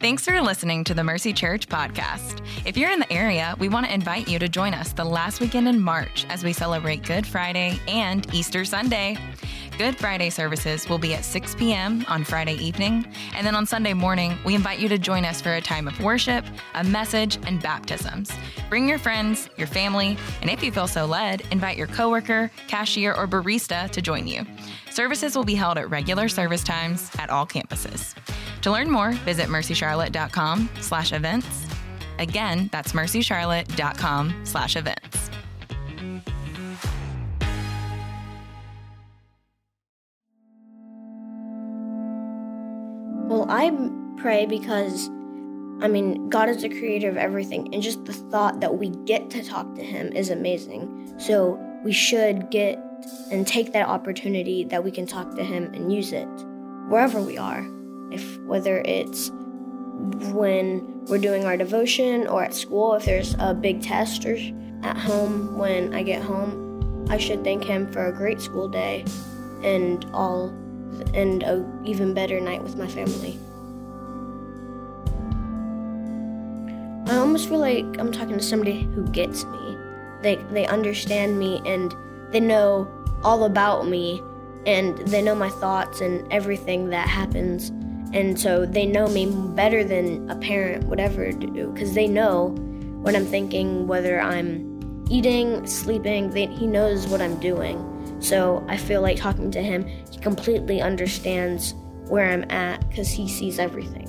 Thanks for listening to the Mercy Church podcast. If you're in the area, we want to invite you to join us the last weekend in March as we celebrate Good Friday and Easter Sunday. Good Friday services will be at 6 p.m. on Friday evening, and then on Sunday morning, we invite you to join us for a time of worship, a message, and baptisms. Bring your friends, your family, and if you feel so led, invite your coworker, cashier, or barista to join you. Services will be held at regular service times at all campuses. To learn more, visit mercycharlotte.com slash events. Again, that's mercycharlotte.com slash events. Well, I pray because, I mean, God is the creator of everything, and just the thought that we get to talk to Him is amazing. So we should get and take that opportunity that we can talk to Him and use it wherever we are. If whether it's when we're doing our devotion or at school, if there's a big test or at home when I get home, I should thank Him for a great school day and all and a even better night with my family. I almost feel like I'm talking to somebody who gets me. They they understand me and they know all about me and they know my thoughts and everything that happens. And so they know me better than a parent would ever do because they know what I'm thinking, whether I'm eating, sleeping, they, he knows what I'm doing. So I feel like talking to him, he completely understands where I'm at because he sees everything.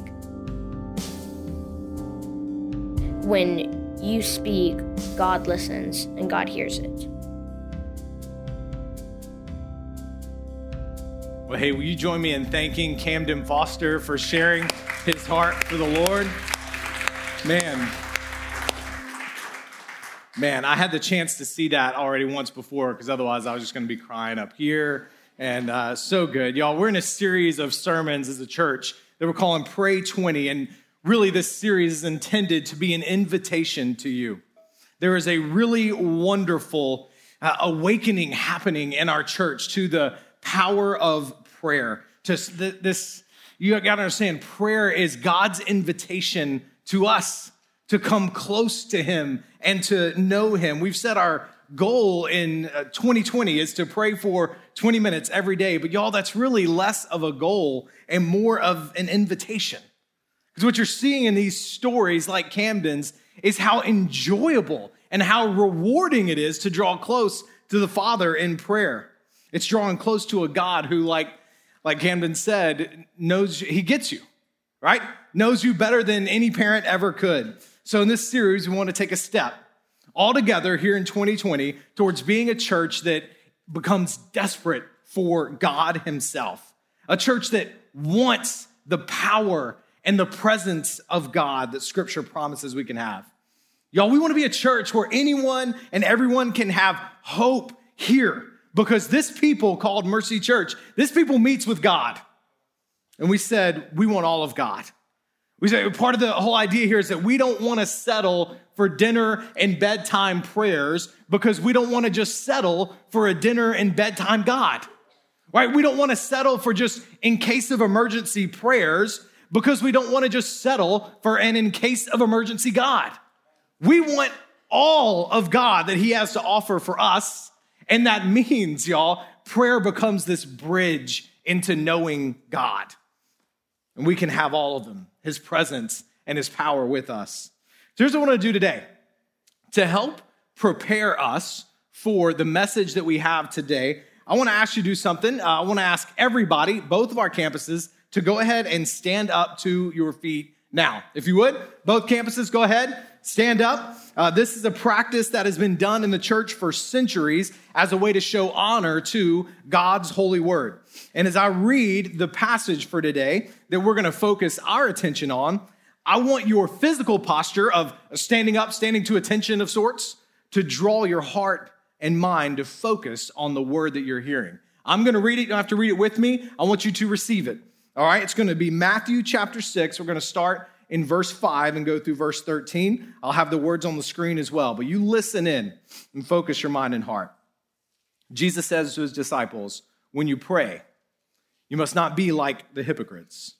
When you speak, God listens and God hears it. Well, hey, will you join me in thanking Camden Foster for sharing his heart for the Lord? Man, man, I had the chance to see that already once before because otherwise I was just going to be crying up here. And uh, so good. Y'all, we're in a series of sermons as a church that we're calling Pray 20. And really, this series is intended to be an invitation to you. There is a really wonderful uh, awakening happening in our church to the power of prayer. To this, you got to understand, prayer is God's invitation to us to come close to Him and to know Him. We've set our goal in 2020 uh, is to pray for 20 minutes every day, but y'all, that's really less of a goal and more of an invitation. Because what you're seeing in these stories like Camden's is how enjoyable and how rewarding it is to draw close to the Father in prayer. It's drawing close to a God who, like, like Camden said, knows he gets you, right? Knows you better than any parent ever could. So in this series, we want to take a step all together here in 2020 towards being a church that becomes desperate for God Himself, a church that wants the power and the presence of God that Scripture promises we can have. Y'all, we want to be a church where anyone and everyone can have hope here because this people called Mercy Church, this people meets with God. And we said, we want all of God. We say part of the whole idea here is that we don't want to settle for dinner and bedtime prayers because we don't want to just settle for a dinner and bedtime God. Right? We don't want to settle for just in case of emergency prayers because we don't want to just settle for an in case of emergency God. We want all of God that He has to offer for us and that means, y'all, prayer becomes this bridge into knowing God. And we can have all of them His presence and His power with us. So here's what I want to do today to help prepare us for the message that we have today. I want to ask you to do something. Uh, I want to ask everybody, both of our campuses, to go ahead and stand up to your feet now. If you would, both campuses, go ahead stand up. Uh, this is a practice that has been done in the church for centuries as a way to show honor to God's holy word. And as I read the passage for today that we're going to focus our attention on, I want your physical posture of standing up, standing to attention of sorts, to draw your heart and mind to focus on the word that you're hearing. I'm going to read it. You don't have to read it with me. I want you to receive it. All right. It's going to be Matthew chapter 6. We're going to start in verse 5 and go through verse 13. I'll have the words on the screen as well, but you listen in and focus your mind and heart. Jesus says to his disciples, When you pray, you must not be like the hypocrites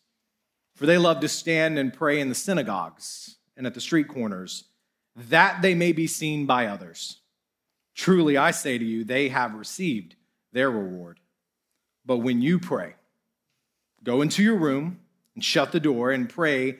For they love to stand and pray in the synagogues and at the street corners, that they may be seen by others. Truly, I say to you, they have received their reward. But when you pray, go into your room and shut the door and pray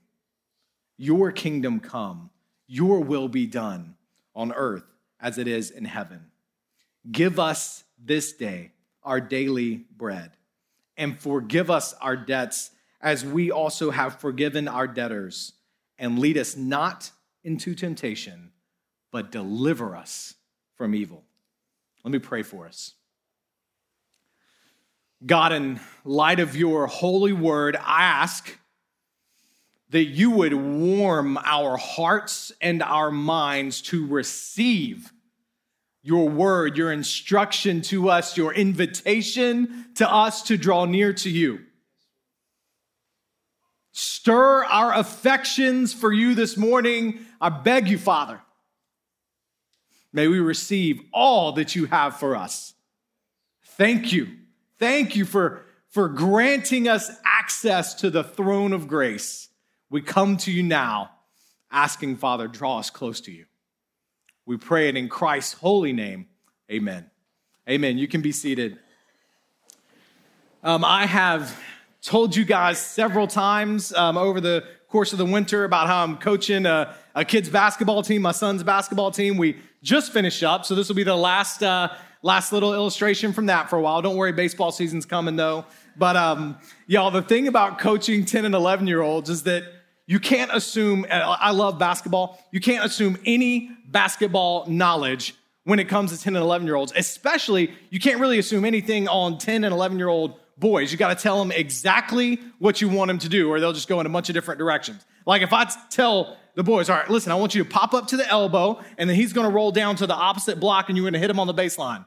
Your kingdom come, your will be done on earth as it is in heaven. Give us this day our daily bread, and forgive us our debts as we also have forgiven our debtors. And lead us not into temptation, but deliver us from evil. Let me pray for us. God, in light of your holy word, I ask that you would warm our hearts and our minds to receive your word, your instruction to us, your invitation to us to draw near to you. Stir our affections for you this morning. I beg you, Father. May we receive all that you have for us. Thank you. Thank you for, for granting us access to the throne of grace. We come to you now, asking, Father, draw us close to you. We pray it in Christ's holy name. Amen. Amen. You can be seated. Um, I have told you guys several times um, over the course of the winter about how I'm coaching a, a, kids basketball team, my son's basketball team. We just finished up, so this will be the last uh, last little illustration from that for a while. Don't worry, baseball season's coming though. But um, y'all, the thing about coaching 10 and 11 year olds is that you can't assume. I love basketball. You can't assume any basketball knowledge when it comes to 10 and 11 year olds. Especially, you can't really assume anything on 10 and 11 year old boys. You got to tell them exactly what you want them to do, or they'll just go in a bunch of different directions. Like if I tell the boys, all right, listen, I want you to pop up to the elbow, and then he's going to roll down to the opposite block, and you're going to hit him on the baseline.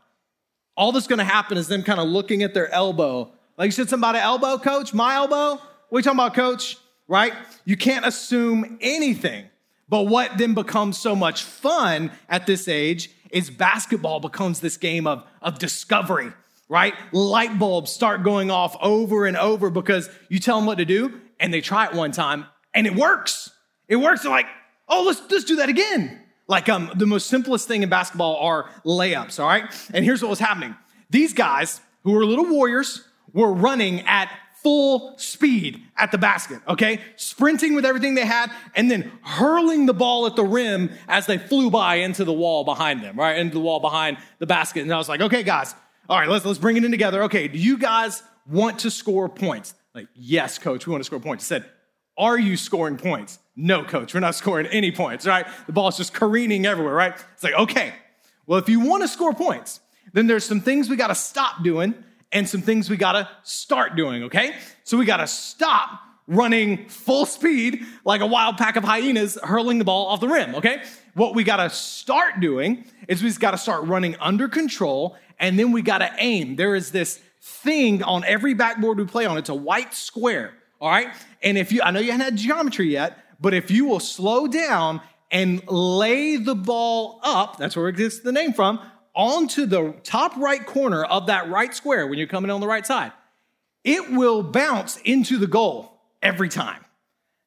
All that's going to happen is them kind of looking at their elbow. Like you said, somebody elbow, coach, my elbow. What are you talking about, coach? Right? You can't assume anything. But what then becomes so much fun at this age is basketball becomes this game of, of discovery right? Light bulbs start going off over and over because you tell them what to do and they try it one time and it works. It works. They're like, oh, let's, let's do that again. Like um, the most simplest thing in basketball are layups, all right? And here's what was happening. These guys who were little warriors were running at full speed at the basket, okay? Sprinting with everything they had and then hurling the ball at the rim as they flew by into the wall behind them, right? Into the wall behind the basket. And I was like, okay, guys, all right, let's, let's bring it in together. Okay, do you guys want to score points? Like, yes, coach, we want to score points. I said, are you scoring points? No, coach, we're not scoring any points, right? The ball's just careening everywhere, right? It's like, okay, well, if you want to score points, then there's some things we got to stop doing and some things we got to start doing, okay? So we got to stop running full speed like a wild pack of hyenas hurling the ball off the rim, okay? What we got to start doing is we have got to start running under control and then we got to aim. There is this thing on every backboard we play on. It's a white square, all right? And if you, I know you haven't had geometry yet, but if you will slow down and lay the ball up, that's where it gets the name from, onto the top right corner of that right square when you're coming on the right side, it will bounce into the goal every time.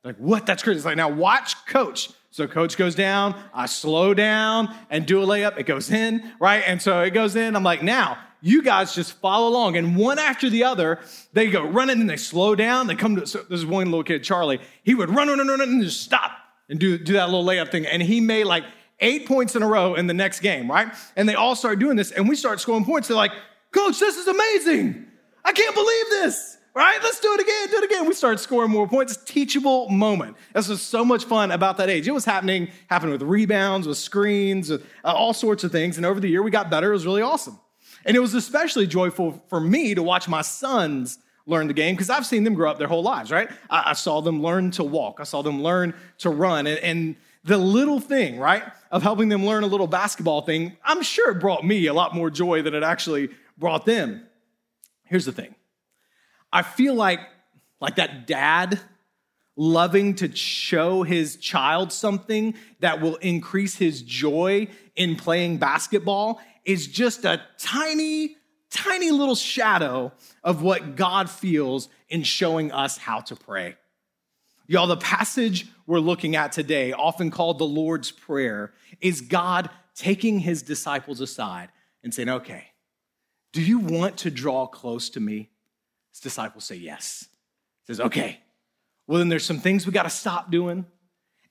Like, what? That's crazy. It's like, now watch coach. So coach goes down, I slow down and do a layup. It goes in, right? And so it goes in. I'm like, now you guys just follow along. And one after the other, they go running and they slow down. They come to, so this is one little kid, Charlie. He would run, run, run, run, and just stop and do, do that little layup thing. And he made like eight points in a row in the next game, right? And they all start doing this and we start scoring points. They're like, coach, this is amazing. I can't believe this right? Let's do it again, do it again. We started scoring more points. Teachable moment. This was so much fun about that age. It was happening, happening with rebounds, with screens, with uh, all sorts of things. And over the year, we got better. It was really awesome. And it was especially joyful for me to watch my sons learn the game because I've seen them grow up their whole lives, right? I, I, saw them learn to walk, I saw them learn to run. And, and the little thing, right, of helping them learn a little basketball thing, I'm sure it brought me a lot more joy than it actually brought them. Here's the thing I feel like, like that dad loving to show his child something that will increase his joy in playing basketball is just a tiny, tiny little shadow of what God feels in showing us how to pray. Y'all, the passage we're looking at today, often called the Lord's Prayer, is God taking his disciples aside and saying, Okay, do you want to draw close to me? His disciples say yes. He says, Okay, well, then there's some things we got to stop doing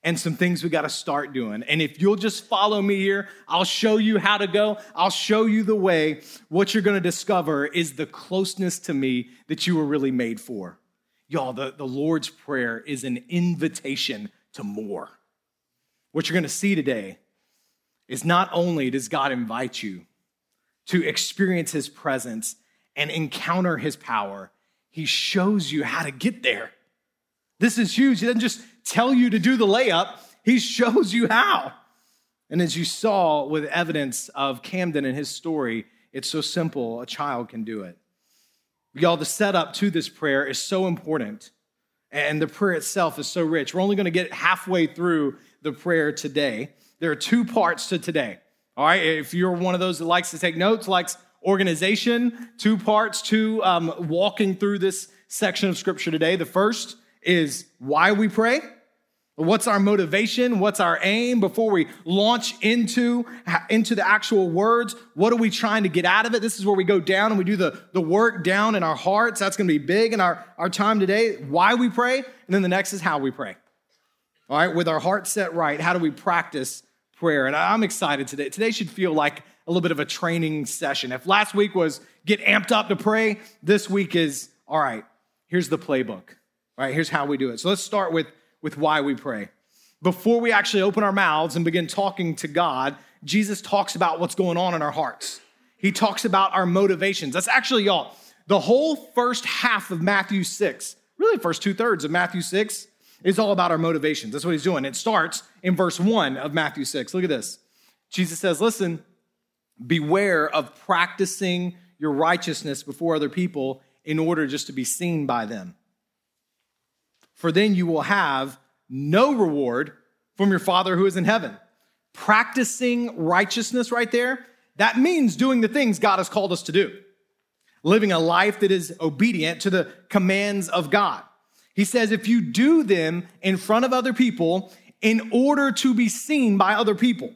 and some things we got to start doing. And if you'll just follow me here, I'll show you how to go. I'll show you the way. What you're going to discover is the closeness to me that you were really made for. Y'all, the, the Lord's Prayer is an invitation to more. What you're going to see today is not only does God invite you to experience his presence and encounter his power, he shows you how to get there. This is huge. He doesn't just tell you to do the layup, he shows you how. And as you saw with evidence of Camden and his story, it's so simple, a child can do it. Y'all, the setup to this prayer is so important, and the prayer itself is so rich. We're only going to get halfway through the prayer today. There are two parts to today. All right, if you're one of those that likes to take notes, likes organization, two parts to um, walking through this section of scripture today. The first is why we pray. What's our motivation? What's our aim before we launch into, into the actual words? What are we trying to get out of it? This is where we go down and we do the, the work down in our hearts. That's going to be big in our, our time today. Why we pray. And then the next is how we pray. All right, with our heart set right, how do we practice prayer? And I'm excited today. Today should feel like a little bit of a training session. If last week was get amped up to pray, this week is all right, here's the playbook. All right, here's how we do it. So let's start with with why we pray. Before we actually open our mouths and begin talking to God, Jesus talks about what's going on in our hearts. He talks about our motivations. That's actually, y'all, the whole first half of Matthew 6, really, first two thirds of Matthew 6 is all about our motivations. That's what he's doing. It starts in verse 1 of Matthew 6. Look at this. Jesus says, Listen, beware of practicing your righteousness before other people in order just to be seen by them for then you will have no reward from your Father who is in heaven. Practicing righteousness right there, that means doing the things God has called us to do, living a life that is obedient to the commands of God. He says, if you do them in front of other people in order to be seen by other people,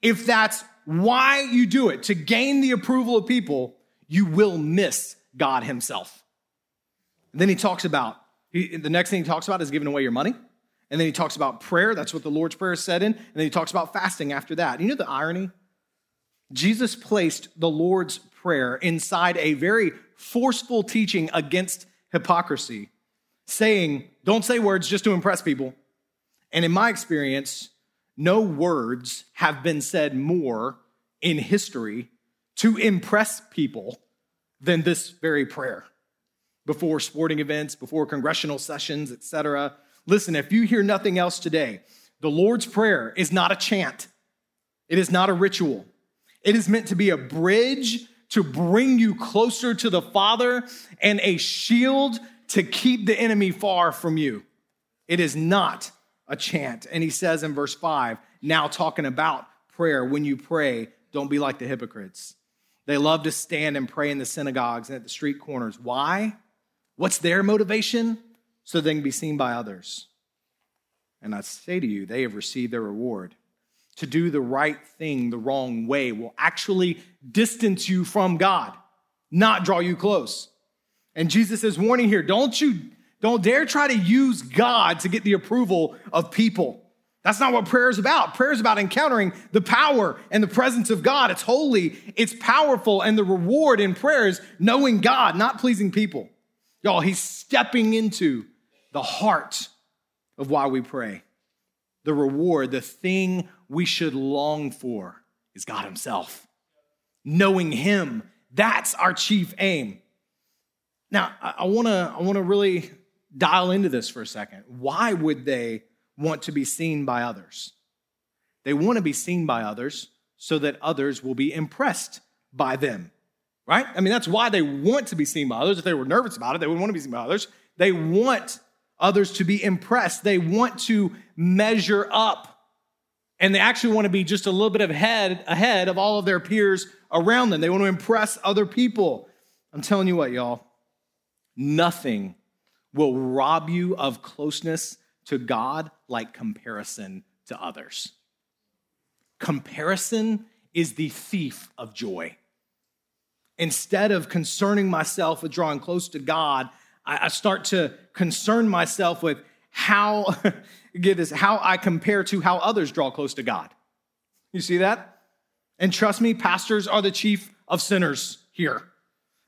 if that's why you do it, to gain the approval of people, you will miss God Himself. And then he talks about he, the next thing he talks about is giving away your money. And then he talks about prayer. That's what the Lord's Prayer is said in. And then he talks about fasting after that. You know the irony? Jesus placed the Lord's Prayer inside a very forceful teaching against hypocrisy, saying, don't say words just to impress people. And in my experience, no words have been said more in history to impress people than this very prayer before sporting events, before congressional sessions, etc. Listen, if you hear nothing else today, the Lord's Prayer is not a chant. It is not a ritual. It is meant to be a bridge to bring you closer to the Father and a shield to keep the enemy far from you. It is not a chant. And he says in verse 5, now talking about prayer, when you pray, don't be like the hypocrites. They love to stand and pray in the synagogues and at the street corners. Why? What's their motivation? So they can be seen by others. And I say to you, they have received their reward. To do the right thing the wrong way will actually distance you from God, not draw you close. And Jesus is warning here don't you, don't dare try to use God to get the approval of people. That's not what prayer is about. Prayer is about encountering the power and the presence of God. It's holy, it's powerful, and the reward in prayer is knowing God, not pleasing people. Y'all, he's stepping into the heart of why we pray. The reward, the thing we should long for is God Himself. Knowing Him, that's our chief aim. Now, I want to I want to really dial into this for a second. Why would they want to be seen by others? They want to be seen by others so that others will be impressed by them. Right? I mean, that's why they want to be seen by others. If they were nervous about it, they wouldn't want to be seen by others. They want others to be impressed. They want to measure up. And they actually want to be just a little bit ahead, ahead of all of their peers around them. They want to impress other people. I'm telling you what, y'all, nothing will rob you of closeness to God like comparison to others. Comparison is the thief of joy. Instead of concerning myself with drawing close to God, I start to concern myself with how, get this, how I compare to how others draw close to God. You see that? And trust me, pastors are the chief of sinners here.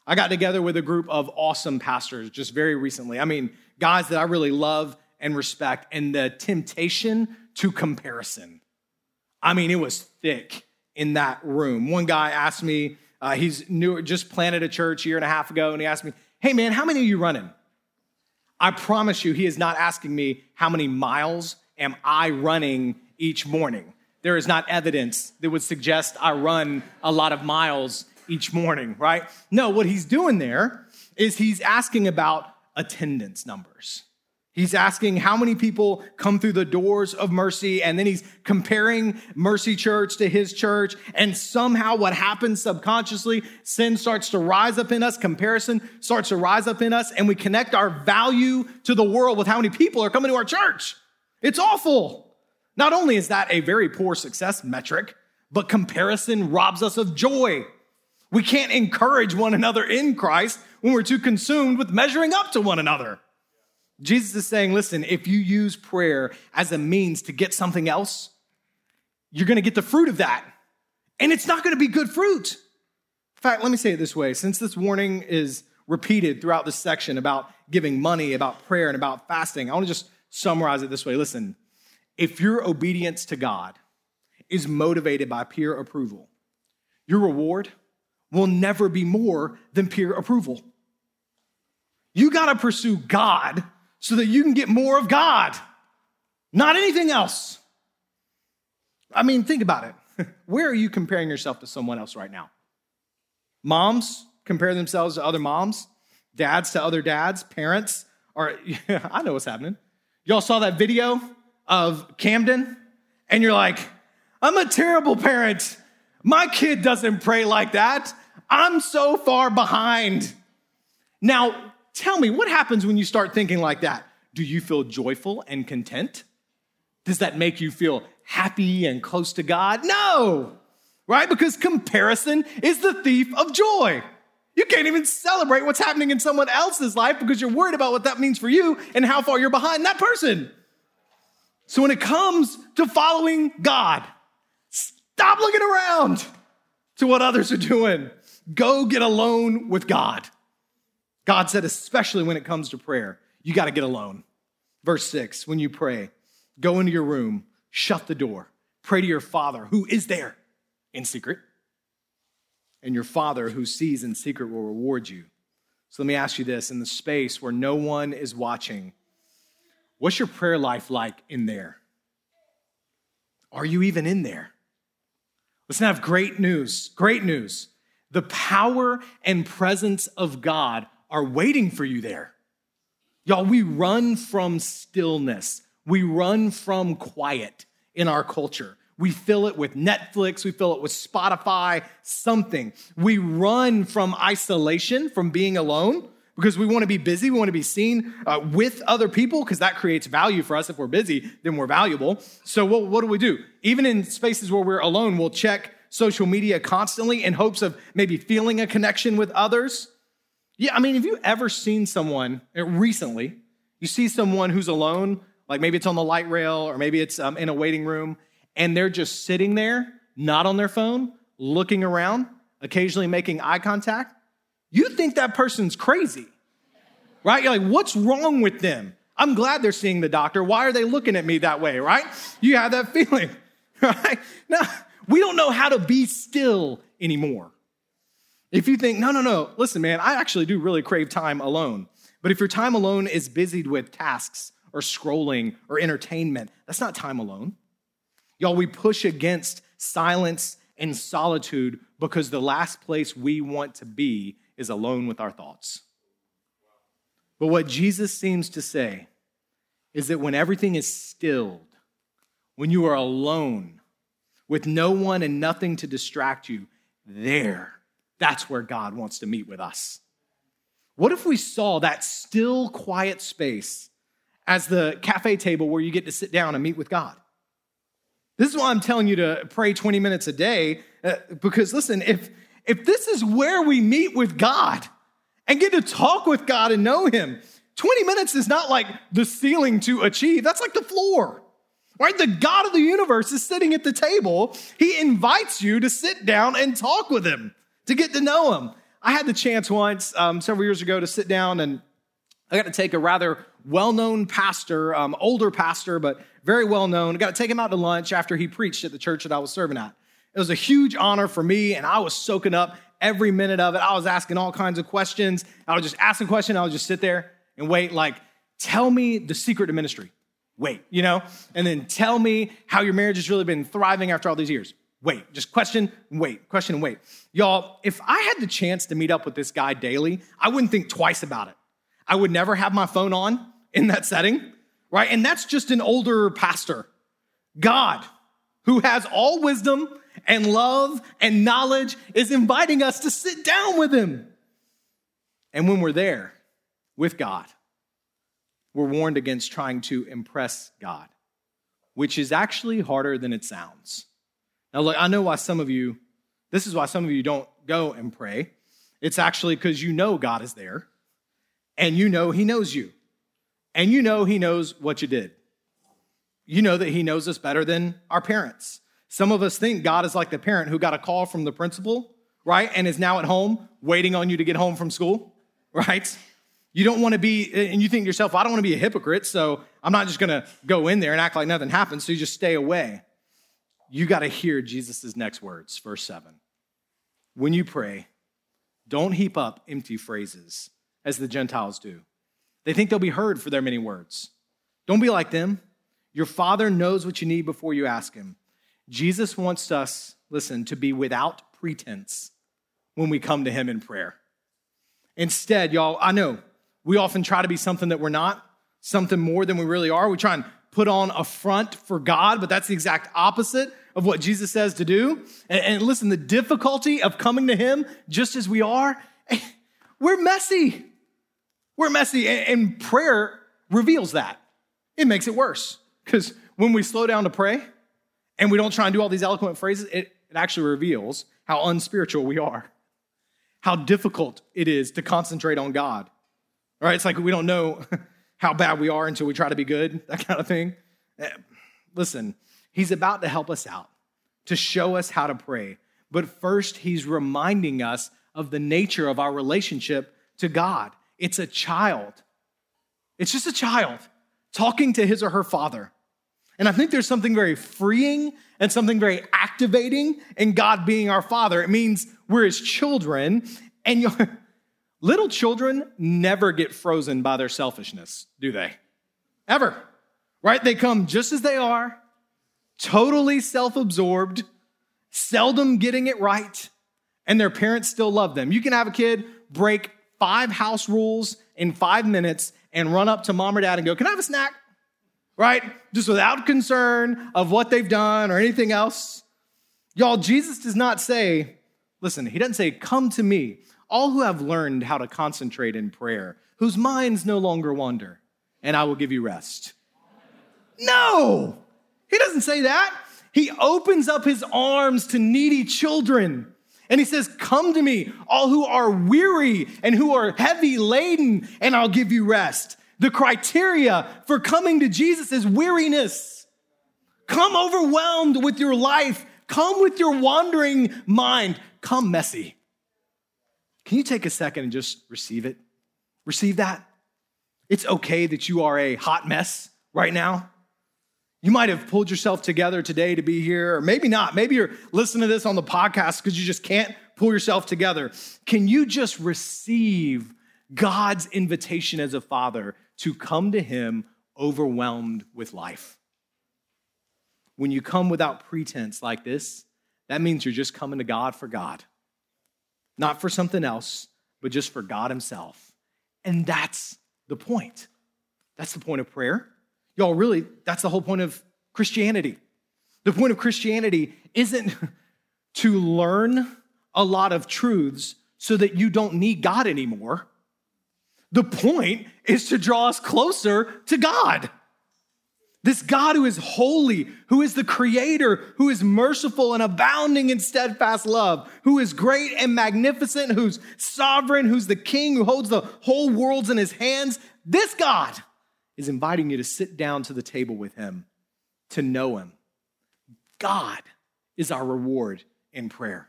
I got together with a group of awesome pastors just very recently. I mean, guys that I really love and respect, and the temptation to comparison. I mean, it was thick in that room. One guy asked me, uh, he's new, just planted a church a year and a half ago, and he asked me, Hey man, how many are you running? I promise you, he is not asking me how many miles am I running each morning. There is not evidence that would suggest I run a lot of miles each morning, right? No, what he's doing there is he's asking about attendance numbers. He's asking how many people come through the doors of mercy, and then he's comparing Mercy Church to his church. And somehow, what happens subconsciously, sin starts to rise up in us, comparison starts to rise up in us, and we connect our value to the world with how many people are coming to our church. It's awful. Not only is that a very poor success metric, but comparison robs us of joy. We can't encourage one another in Christ when we're too consumed with measuring up to one another. Jesus is saying, listen, if you use prayer as a means to get something else, you're going to get the fruit of that. And it's not going to be good fruit. In fact, let me say it this way since this warning is repeated throughout this section about giving money, about prayer, and about fasting, I want to just summarize it this way. Listen, if your obedience to God is motivated by peer approval, your reward will never be more than peer approval. You got to pursue God so that you can get more of God, not anything else. I mean, think about it. Where are you comparing yourself to someone else right now? Moms compare themselves to other moms, dads to other dads, parents, or yeah, I know what's happening. Y'all saw that video of Camden, and you're like, I'm a terrible parent. My kid doesn't pray like that. I'm so far behind. Now, Tell me, what happens when you start thinking like that? Do you feel joyful and content? Does that make you feel happy and close to God? No, right? Because comparison is the thief of joy. You can't even celebrate what's happening in someone else's life because you're worried about what that means for you and how far you're behind that person. So when it comes to following God, stop looking around to what others are doing. Go get alone with God. God said, especially when it comes to prayer, you got to get alone. Verse six, when you pray, go into your room, shut the door, pray to your Father who is there in secret, and your Father who sees in secret will reward you. So let me ask you this in the space where no one is watching, what's your prayer life like in there? Are you even in there? Listen, I have great news. Great news. The power and presence of God are waiting for you there. Y'all, we run from stillness, we run from quiet in our culture. We fill it with Netflix, we fill it with Spotify, something. We run from isolation, from being alone, because we want to be busy. We want to be seen uh, with other people because that creates value for us. If we're busy, then we're valuable. So, what, what do we do? Even in spaces where we're alone, we'll check social media constantly in hopes of maybe feeling a connection with others. Yeah, I mean, have you ever seen someone uh, recently? You see someone who's alone, like maybe it's on the light rail or maybe it's um, in a waiting room, and they're just sitting there, not on their phone, looking around, occasionally making eye contact. You think that person's crazy, right? You're like, what's wrong with them? I'm glad they're seeing the doctor. Why are they looking at me that way, right? You have that feeling, right? Now, we don't know how to be still anymore. If you think, no, no, no, listen, man, I actually do really crave time alone. But if your time alone is busied with tasks or scrolling or entertainment, that's not time alone. Y'all, we push against silence and solitude because the last place we want to be is alone with our thoughts. But what Jesus seems to say is that when everything is stilled, when you are alone with no one and nothing to distract you, there, that's where God wants to meet with us. What if we saw that still, quiet space as the cafe table where you get to sit down and meet with God? This is why I'm telling you to pray 20 minutes a day, uh, because listen, if, if this is where we meet with God and get to talk with God and know Him, 20 minutes is not like the ceiling to achieve, that's like the floor. Right? The God of the universe is sitting at the table. He invites you to sit down and talk with him, to get to know him. I had the chance once, um, several years ago, to sit down and I got to take a rather well known pastor, um, older pastor, but very well known. I got to take him out to lunch after he preached at the church that I was serving at. It was a huge honor for me, and I was soaking up every minute of it. I was asking all kinds of questions. I would just ask a question, I would just sit there and wait, like, tell me the secret to ministry. Wait, you know? And then tell me how your marriage has really been thriving after all these years. Wait, just question wait, question wait. Y'all, if I had the chance to meet up with this guy daily, I wouldn't think twice about it. I would never have my phone on in that setting, right? And that's just an older pastor. God, who has all wisdom and love and knowledge, is inviting us to sit down with him. And when we're there with God, we're warned against trying to impress God, which is actually harder than it sounds. Now, look, I know why some of you, this is why some of you don't go and pray. It's actually because you know God is there and you know He knows you and you know He knows what you did. You know that He knows us better than our parents. Some of us think God is like the parent who got a call from the principal, right, and is now at home waiting on you to get home from school, right? You don't want to be, and you think to yourself, I don't want to be a hypocrite, so I'm not just going to go in there and act like nothing happened, so you just stay away. You got to hear Jesus' next words, verse 7. When you pray, don't heap up empty phrases as the Gentiles do. They think they'll be heard for their many words. Don't be like them. Your Father knows what you need before you ask Him. Jesus wants us, listen, to be without pretense when we come to Him in prayer. Instead, y'all, I know we often try to be something that we're not, something more than we really are. We try and put on a front for God, but that's the exact opposite of what Jesus says to do. And, and listen, the difficulty of coming to Him just as we are, we're messy. We're messy. And, and prayer reveals that. It makes it worse. Because when we slow down to pray and we don't try and do all these eloquent phrases, it, it actually reveals how unspiritual we are, how difficult it is to concentrate on God Right? It's like we don't know how bad we are until we try to be good, that kind of thing. Eh, listen, he's about to help us out, to show us how to pray. But first, he's reminding us of the nature of our relationship to God. It's a child, it's just a child talking to his or her father. And I think there's something very freeing and something very activating in God being our father. It means we're his children, and you're. Little children never get frozen by their selfishness, do they? Ever. Right? They come just as they are, totally self absorbed, seldom getting it right, and their parents still love them. You can have a kid break five house rules in five minutes and run up to mom or dad and go, Can I have a snack? Right? Just without concern of what they've done or anything else. Y'all, Jesus does not say, listen, he doesn't say, Come to me all who have learned how to concentrate in prayer, whose minds no longer wander, and I will give you rest. No, he doesn't say that. He opens up his arms to needy children. And he says, Come to me, all who are weary and who are heavy laden, and I'll give you rest. The criteria for coming to Jesus is weariness. Come overwhelmed with your life. Come with your wandering mind. Come messy. Can you take a second and just receive it? Receive that? It's okay that you are a hot mess right now. You might have pulled yourself together today to be here, or maybe not. Maybe you're listening to this on the podcast because you just can't pull yourself together. Can you just receive God's invitation as a father to come to him overwhelmed with life? When you come without pretense like this, that means you're just coming to God for God, not for something else, but just for God Himself. And that's the point. That's the point of prayer. Y'all, really, that's the whole point of Christianity. The point of Christianity isn't to learn a lot of truths so that you don't need God anymore. The point is to draw us closer to God. This God who is holy, who is the creator, who is merciful and abounding in steadfast love, who is great and magnificent, who's sovereign, who's the king, who holds the whole worlds in his hands. This God is inviting you to sit down to the table with him, to know him. God is our reward in prayer.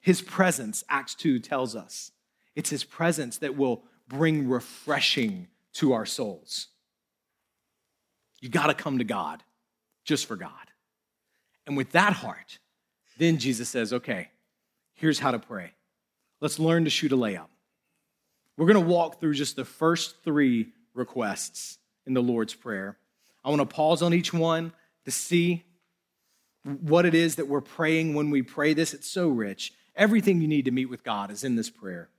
His presence, Acts 2 tells us, it's his presence that will bring refreshing to our souls. You got to come to God just for God. And with that heart, then Jesus says, okay, here's how to pray. Let's learn to shoot a layup. We're going to walk through just the first three requests in the Lord's Prayer. I want to pause on each one to see what it is that we're praying when we pray this. It's so rich. Everything you need to meet with God is in this prayer.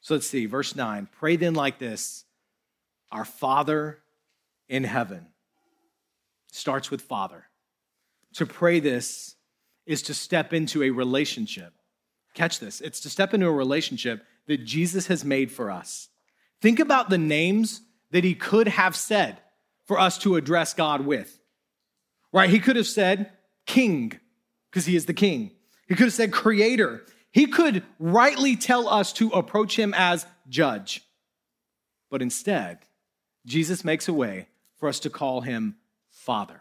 So let's see, verse 9. Pray then like this Our Father in heaven starts with Father. To pray this is to step into a relationship. Catch this it's to step into a relationship that Jesus has made for us. Think about the names that he could have said for us to address God with. Right? He could have said King, because he is the King. He could have said Creator. He could rightly tell us to approach him as Judge. But instead, Jesus makes a way for us to call him Father.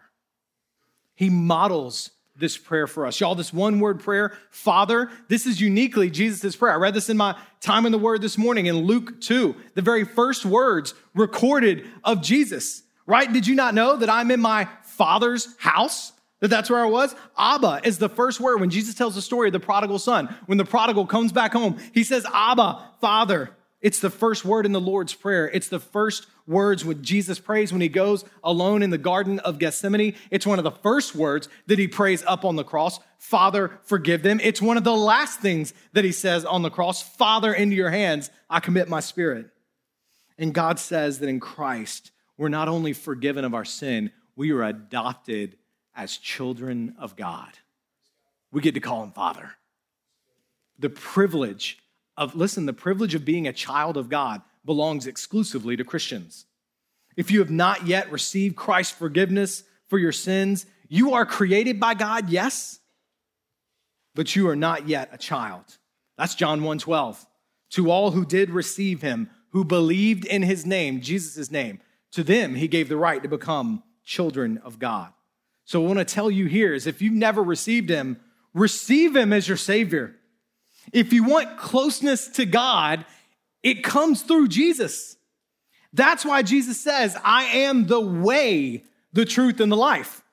He models this prayer for us. Y'all, this one word prayer, Father, this is uniquely Jesus' prayer. I read this in my time in the Word this morning in Luke 2, the very first words recorded of Jesus, right? Did you not know that I'm in my Father's house? That that's where I was? Abba is the first word when Jesus tells the story of the prodigal son. When the prodigal comes back home, he says, Abba, Father. It's the first word in the Lord's Prayer. It's the first words when Jesus prays when he goes alone in the Garden of Gethsemane. It's one of the first words that he prays up on the cross Father, forgive them. It's one of the last things that he says on the cross Father, into your hands I commit my spirit. And God says that in Christ, we're not only forgiven of our sin, we are adopted as children of God. We get to call him Father. The privilege of, listen, the privilege of being a child of God belongs exclusively to Christians. If you have not yet received Christ's forgiveness for your sins, you are created by God, yes, but you are not yet a child. That's John 1:12. To all who did receive him, who believed in his name, Jesus' name, to them he gave the right to become children of God. So what I want to tell you here is if you've never received him, receive him as your savior. If you want closeness to God, it comes through Jesus. That's why Jesus says, I am the way, the truth, and the life.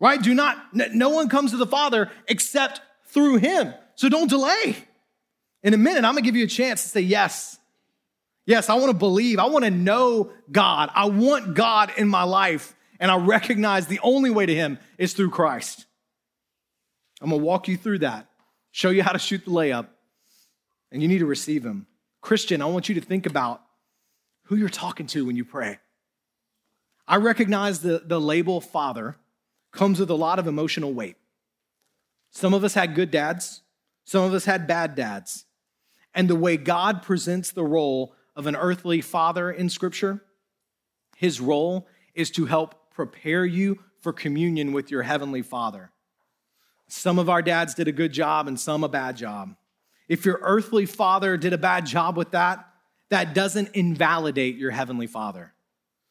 Right? Do not, no one comes to the Father except through him. So don't delay. In a minute, I'm gonna give you a chance to say yes. Yes, I wanna believe. I wanna know God. I want God in my life. And I recognize the only way to him is through Christ. I'm gonna walk you through that, show you how to shoot the layup, and you need to receive him. Christian, I want you to think about who you're talking to when you pray. I recognize the, the label father comes with a lot of emotional weight. Some of us had good dads, some of us had bad dads. And the way God presents the role of an earthly father in Scripture, his role is to help prepare you for communion with your heavenly father. Some of our dads did a good job and some a bad job. If your earthly father did a bad job with that, that doesn't invalidate your heavenly father.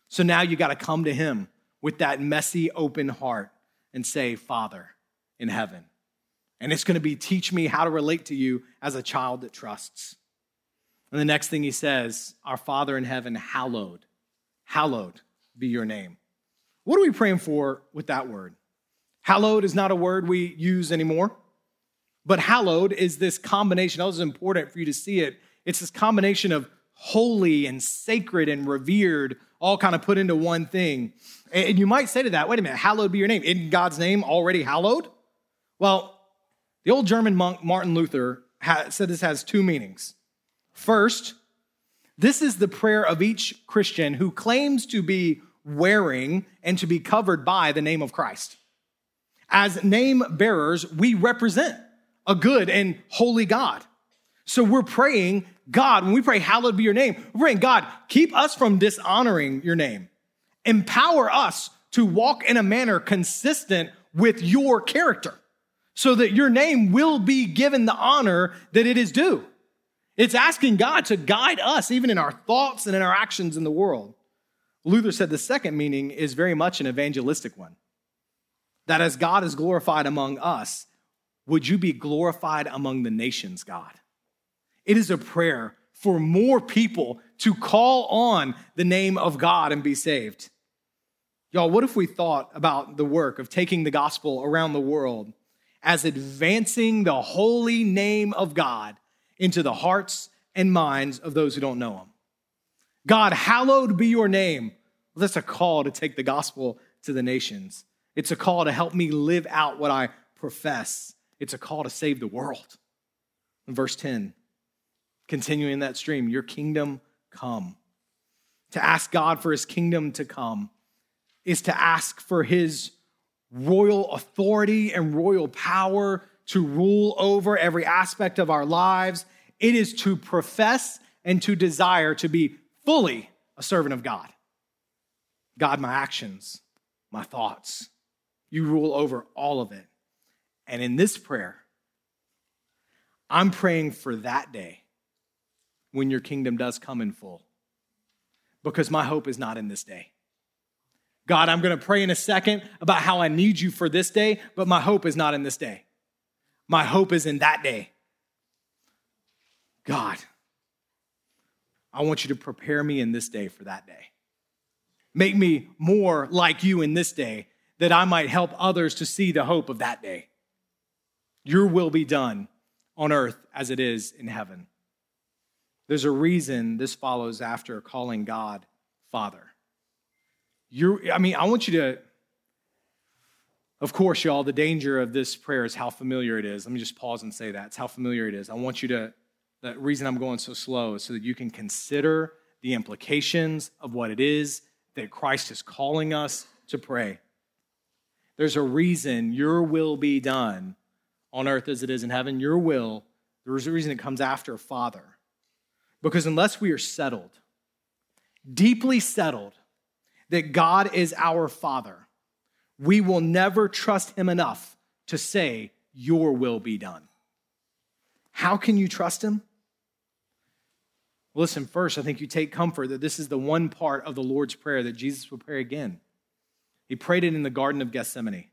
So now you got to come to him with that messy, open heart and say, Father in heaven. And it's going to be teach me how to relate to you as a child that trusts. And the next thing he says, Our Father in heaven, hallowed, hallowed be your name. What are we praying for with that word? Hallowed is not a word we use anymore. But hallowed is this combination. That was important for you to see it. It's this combination of holy and sacred and revered, all kind of put into one thing. And you might say to that, wait a minute, hallowed be your name. Isn't God's name already hallowed? Well, the old German monk Martin Luther said this has two meanings. First, this is the prayer of each Christian who claims to be wearing and to be covered by the name of Christ. As name bearers, we represent a good and holy God. So we're praying, God, when we pray, hallowed be your name, we're praying, God, keep us from dishonoring your name. Empower us to walk in a manner consistent with your character so that your name will be given the honor that it is due. It's asking God to guide us, even in our thoughts and in our actions in the world. Luther said the second meaning is very much an evangelistic one. That as God is glorified among us, would you be glorified among the nations, God? It is a prayer for more people to call on the name of God and be saved. Y'all, what if we thought about the work of taking the gospel around the world as advancing the holy name of God into the hearts and minds of those who don't know him. God, hallowed be your name. Well, that's a call to take the gospel to the nations. It's a call to help me live out what I profess. It's a call to save the world. In verse 10, continuing that stream, your kingdom come. To ask God for his kingdom to come is to ask for his royal authority and royal power to rule over every aspect of our lives. It is to profess and to desire to be fully a servant of God. God, my actions, my thoughts, you rule over all of it. And in this prayer, I'm praying for that day when your kingdom does come in full. Because my hope is not in this day. God, I'm going to pray in a second about how I need you for this day, but my hope is not in this day. My hope is in that day. God, I want you to prepare me in this day for that day. Make me more like you in this day that I might help others to see the hope of that day. Your will be done on earth as it is in heaven. There's a reason this follows after calling God Father. You're, I mean, I want you to of course, y'all, the danger of this prayer is how familiar it is. Let me just pause and say that. It's how familiar it is. I want you to, the reason I'm going so slow is so that you can consider the implications of what it is that Christ is calling us to pray. There's a reason your will be done on earth as it is in heaven. Your will, there's a reason it comes after Father. Because unless we are settled, deeply settled, that God is our Father, we will never trust him enough to say, Your will be done. How can you trust him? Listen, first, I think you take comfort that this is the one part of the Lord's Prayer that Jesus will pray again. He prayed it in the Garden of Gethsemane.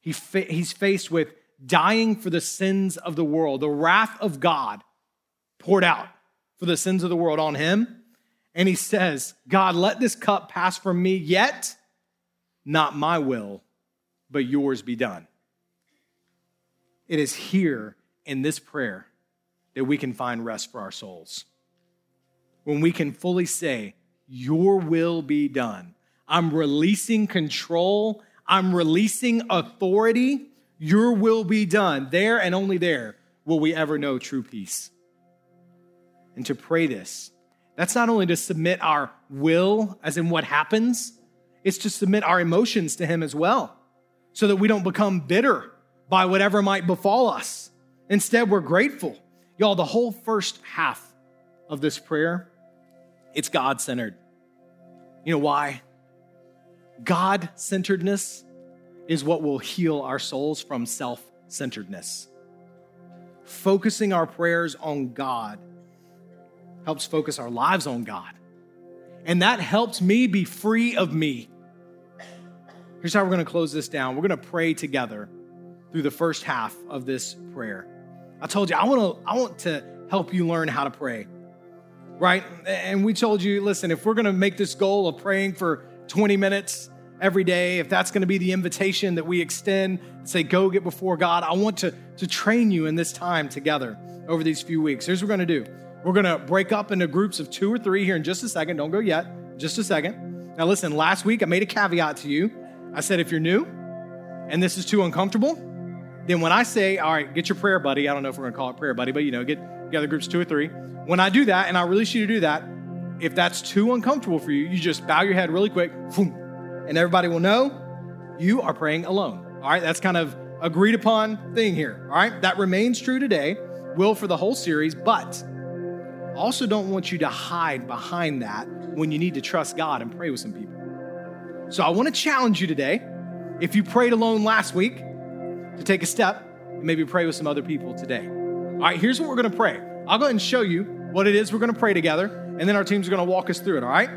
He fa- he's faced with dying for the sins of the world, the wrath of God poured out for the sins of the world on him. And he says, God, let this cup pass from me, yet not my will, but yours be done. It is here in this prayer that we can find rest for our souls. When we can fully say, Your will be done. I'm releasing control, I'm releasing authority. Your will be done. There and only there will we ever know true peace. And to pray this, that's not only to submit our will, as in what happens, it's to submit our emotions to Him as well, so that we don't become bitter by whatever might befall us. Instead, we're grateful. Y'all, the whole first half of this prayer, it's God centered. You know why? God centeredness is what will heal our souls from self centeredness. Focusing our prayers on God helps focus our lives on God. And that helps me be free of me. Here's how we're going to close this down. We're going to pray together through the first half of this prayer. I told you I want to I want to help you learn how to pray. Right? And we told you, listen, if we're going to make this goal of praying for 20 minutes every day, if that's going to be the invitation that we extend, say, go get before God, I want to, to train you in this time together over these few weeks. Here's what we're going to do we're going to break up into groups of two or three here in just a second. Don't go yet, just a second. Now, listen, last week I made a caveat to you. I said, if you're new and this is too uncomfortable, then when I say, all right, get your prayer buddy, I don't know if we're going to call it prayer buddy, but you know, get together groups two or three. When I do that, and I release you to do that, if that's too uncomfortable for you, you just bow your head really quick, and everybody will know you are praying alone. All right, that's kind of agreed upon thing here. All right, that remains true today, will for the whole series, but also don't want you to hide behind that when you need to trust God and pray with some people. So I want to challenge you today, if you prayed alone last week, to take a step and maybe pray with some other people today. All right, here's what we're going to pray. I'll go ahead and show you what it is we're going to pray together, and then our teams are going to walk us through it, all right?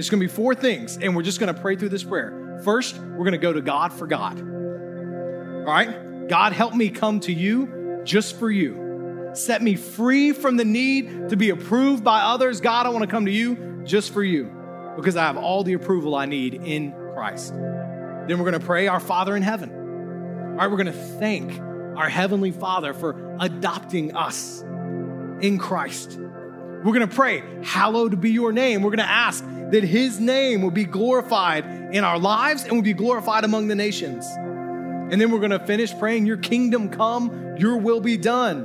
It's going to be four things, and we're just going to pray through this prayer. First, we're going to go to God for God. All right? God, help me come to you just for you. Set me free from the need to be approved by others. God, I want to come to you just for you because I have all the approval I need in Christ. Then we're going to pray, Our Father in heaven. All right, we're going to thank our Heavenly Father for adopting us in Christ. We're going to pray, Hallowed be your name. We're going to ask that His name will be glorified in our lives and will be glorified among the nations. And then we're going to finish praying, Your kingdom come, Your will be done.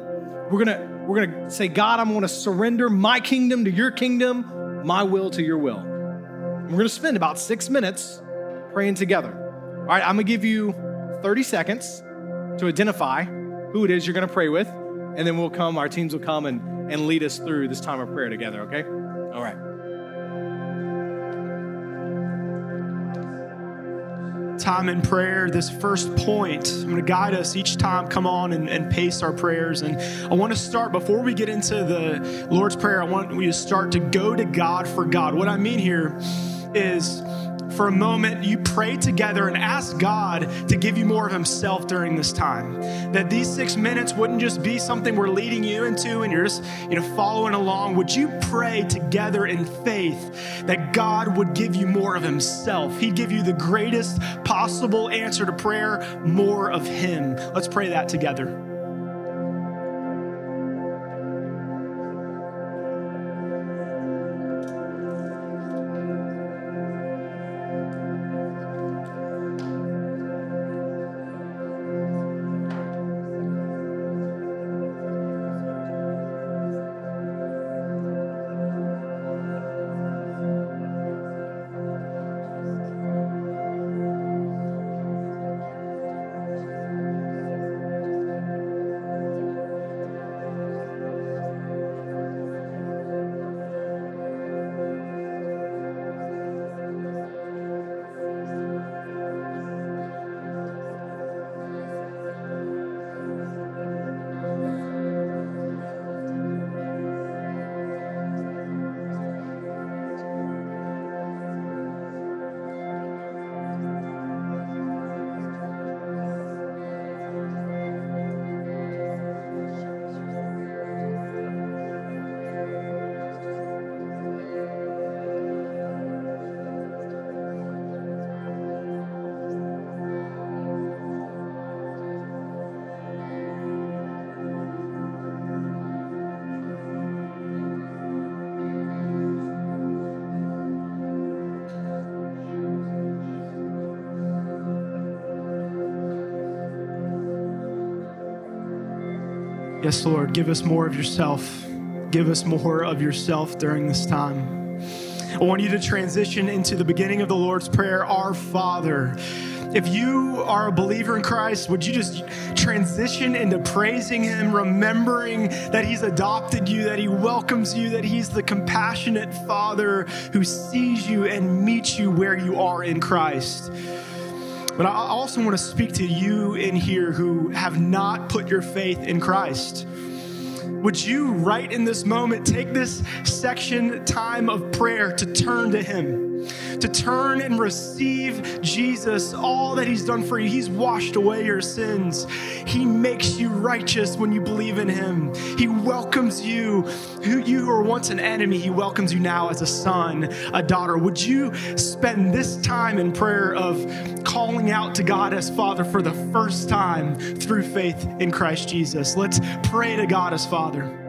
We're going to we're going to say, God, I'm going to surrender my kingdom to your kingdom, my will to your will. And we're going to spend about six minutes praying together. All right, I'm going to give you 30 seconds to identify who it is you're going to pray with, and then we'll come, our teams will come and, and lead us through this time of prayer together, okay? All right. time in prayer, this first point, I'm going to guide us each time, come on and, and, pace our prayers. And I want to start, before we get into the Lord's Prayer, I want you to start to go to God for God. What I mean here is for a moment, you pray together and ask God to give you more of Himself during this time. That these six minutes wouldn't just be something we're leading you into and you're just, you know, following along. Would you pray together in faith that God would give you more of Himself? He'd give you the greatest possible answer to prayer, more of Him. Let's pray that together. Yes, Lord, give us more of yourself. Give us more of yourself during this time. I want you to transition into the beginning of the Lord's Prayer, Our Father. If you are a believer in Christ, would you just transition into praising Him, remembering that He's adopted you, that He welcomes you, that He's the compassionate Father who sees you and meets you where you are in Christ? But I also want to speak to you in here who have not put your faith in Christ. Would you, right in this moment, take this section time of prayer to turn to Him? to turn and receive Jesus, all that He's done for you. He's washed away your sins. He makes you righteous when you believe in Him. He welcomes you, who you were once an enemy, He welcomes you now as a son, a daughter. Would you spend this time in prayer of calling out to God as Father for the first time through faith in Christ Jesus? Let's pray to God as Father.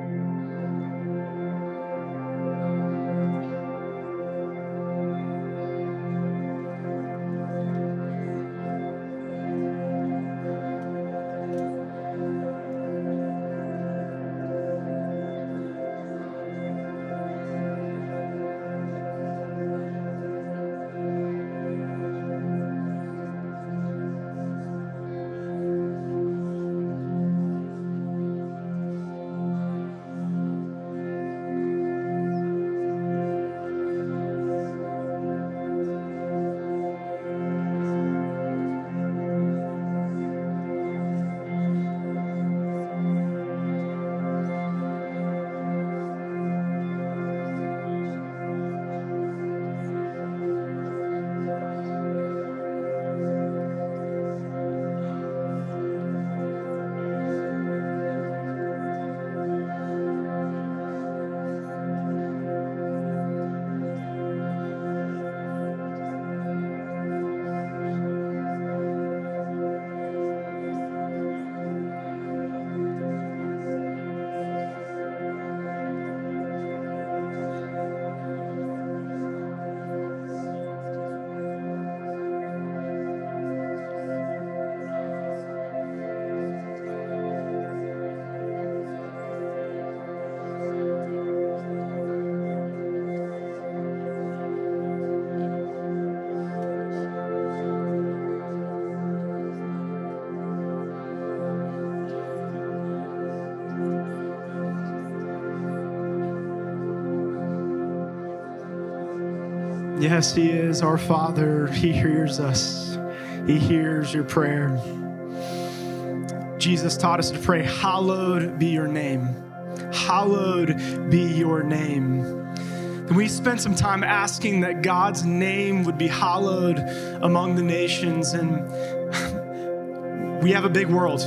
Yes, He is our Father. He hears us, He hears your prayer. Jesus taught us to pray, Hallowed be your name. Hallowed be your name. And we spent some time asking that God's name would be hallowed among the nations. And we have a big world.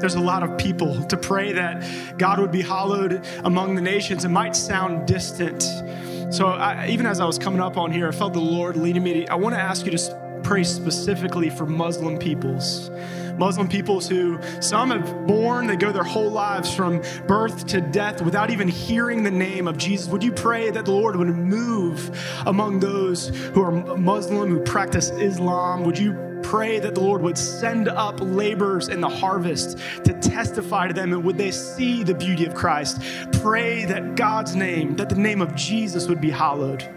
There's a lot of people. To pray that God would be hallowed among the nations, it might sound distant. So I, even as I was coming up on here, I felt the Lord leading me. To, I want to ask you to pray specifically for Muslim peoples. Muslim peoples who some have born, they go their whole lives from birth to death without even hearing the name of Jesus. Would you pray that the Lord would move among those who are Muslim, who practice Islam? Would you pray that the Lord would send up laborers in the harvest to testify to them and would they see the beauty of Christ. Pray that God's name, that the name of Jesus would be hallowed.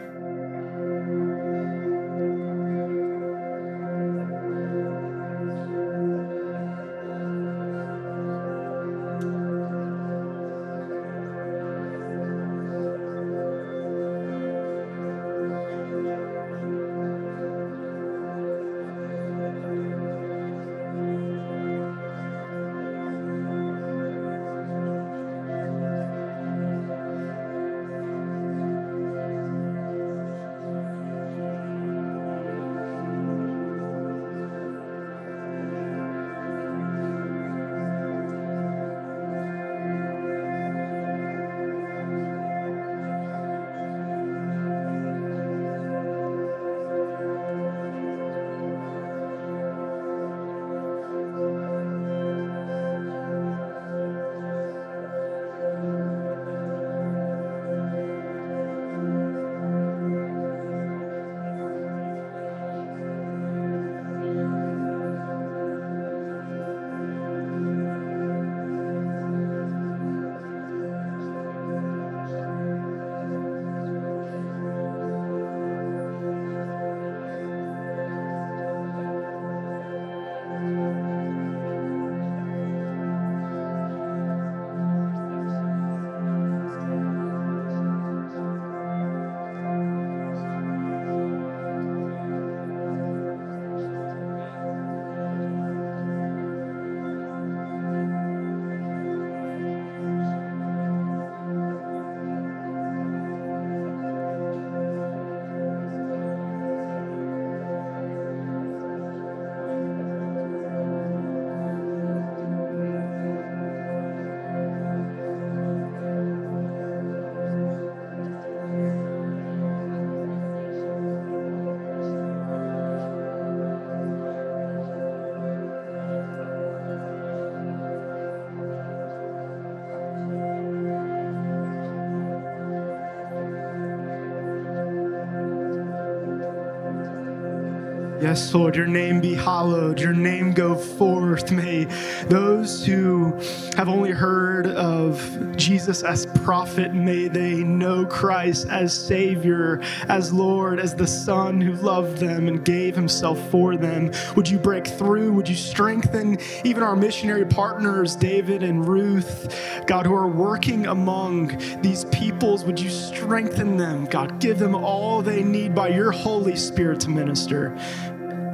Yes, Lord, your name be hallowed, your name go forth. May those who have only heard of Jesus as prophet, may they know Christ as Savior, as Lord, as the Son who loved them and gave himself for them. Would you break through? Would you strengthen even our missionary partners, David and Ruth, God, who are working among these peoples? Would you strengthen them? God, give them all they need by your Holy Spirit to minister.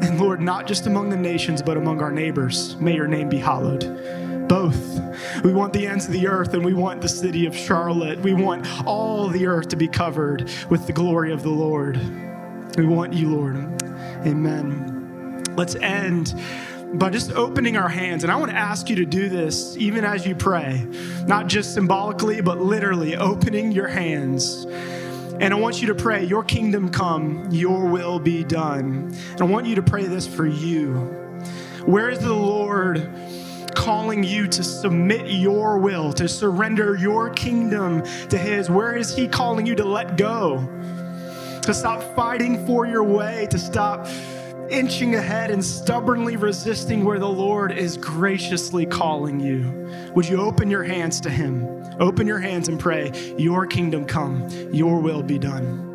And Lord, not just among the nations, but among our neighbors, may your name be hallowed. Both. We want the ends of the earth and we want the city of Charlotte. We want all the earth to be covered with the glory of the Lord. We want you, Lord. Amen. Let's end by just opening our hands. And I want to ask you to do this even as you pray, not just symbolically, but literally opening your hands. And I want you to pray, Your kingdom come, Your will be done. And I want you to pray this for you. Where is the Lord calling you to submit your will, to surrender your kingdom to His? Where is He calling you to let go? To stop fighting for your way, to stop inching ahead and stubbornly resisting where the Lord is graciously calling you. Would you open your hands to Him? Open your hands and pray, Your kingdom come, Your will be done.